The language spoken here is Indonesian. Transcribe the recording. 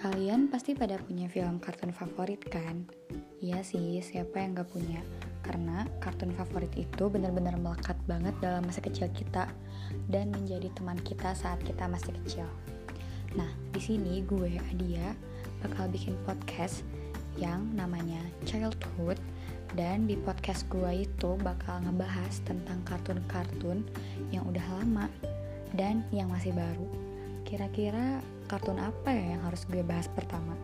pada punya film kartun favorit kan? Iya sih, siapa yang gak punya? Karena kartun favorit itu benar-benar melekat banget dalam masa kecil kita dan menjadi teman kita saat kita masih kecil. Nah, di sini gue Adia bakal bikin podcast yang namanya Childhood dan di podcast gue itu bakal ngebahas tentang kartun-kartun yang udah lama dan yang masih baru. Kira-kira kartun apa ya yang harus gue bahas pertama?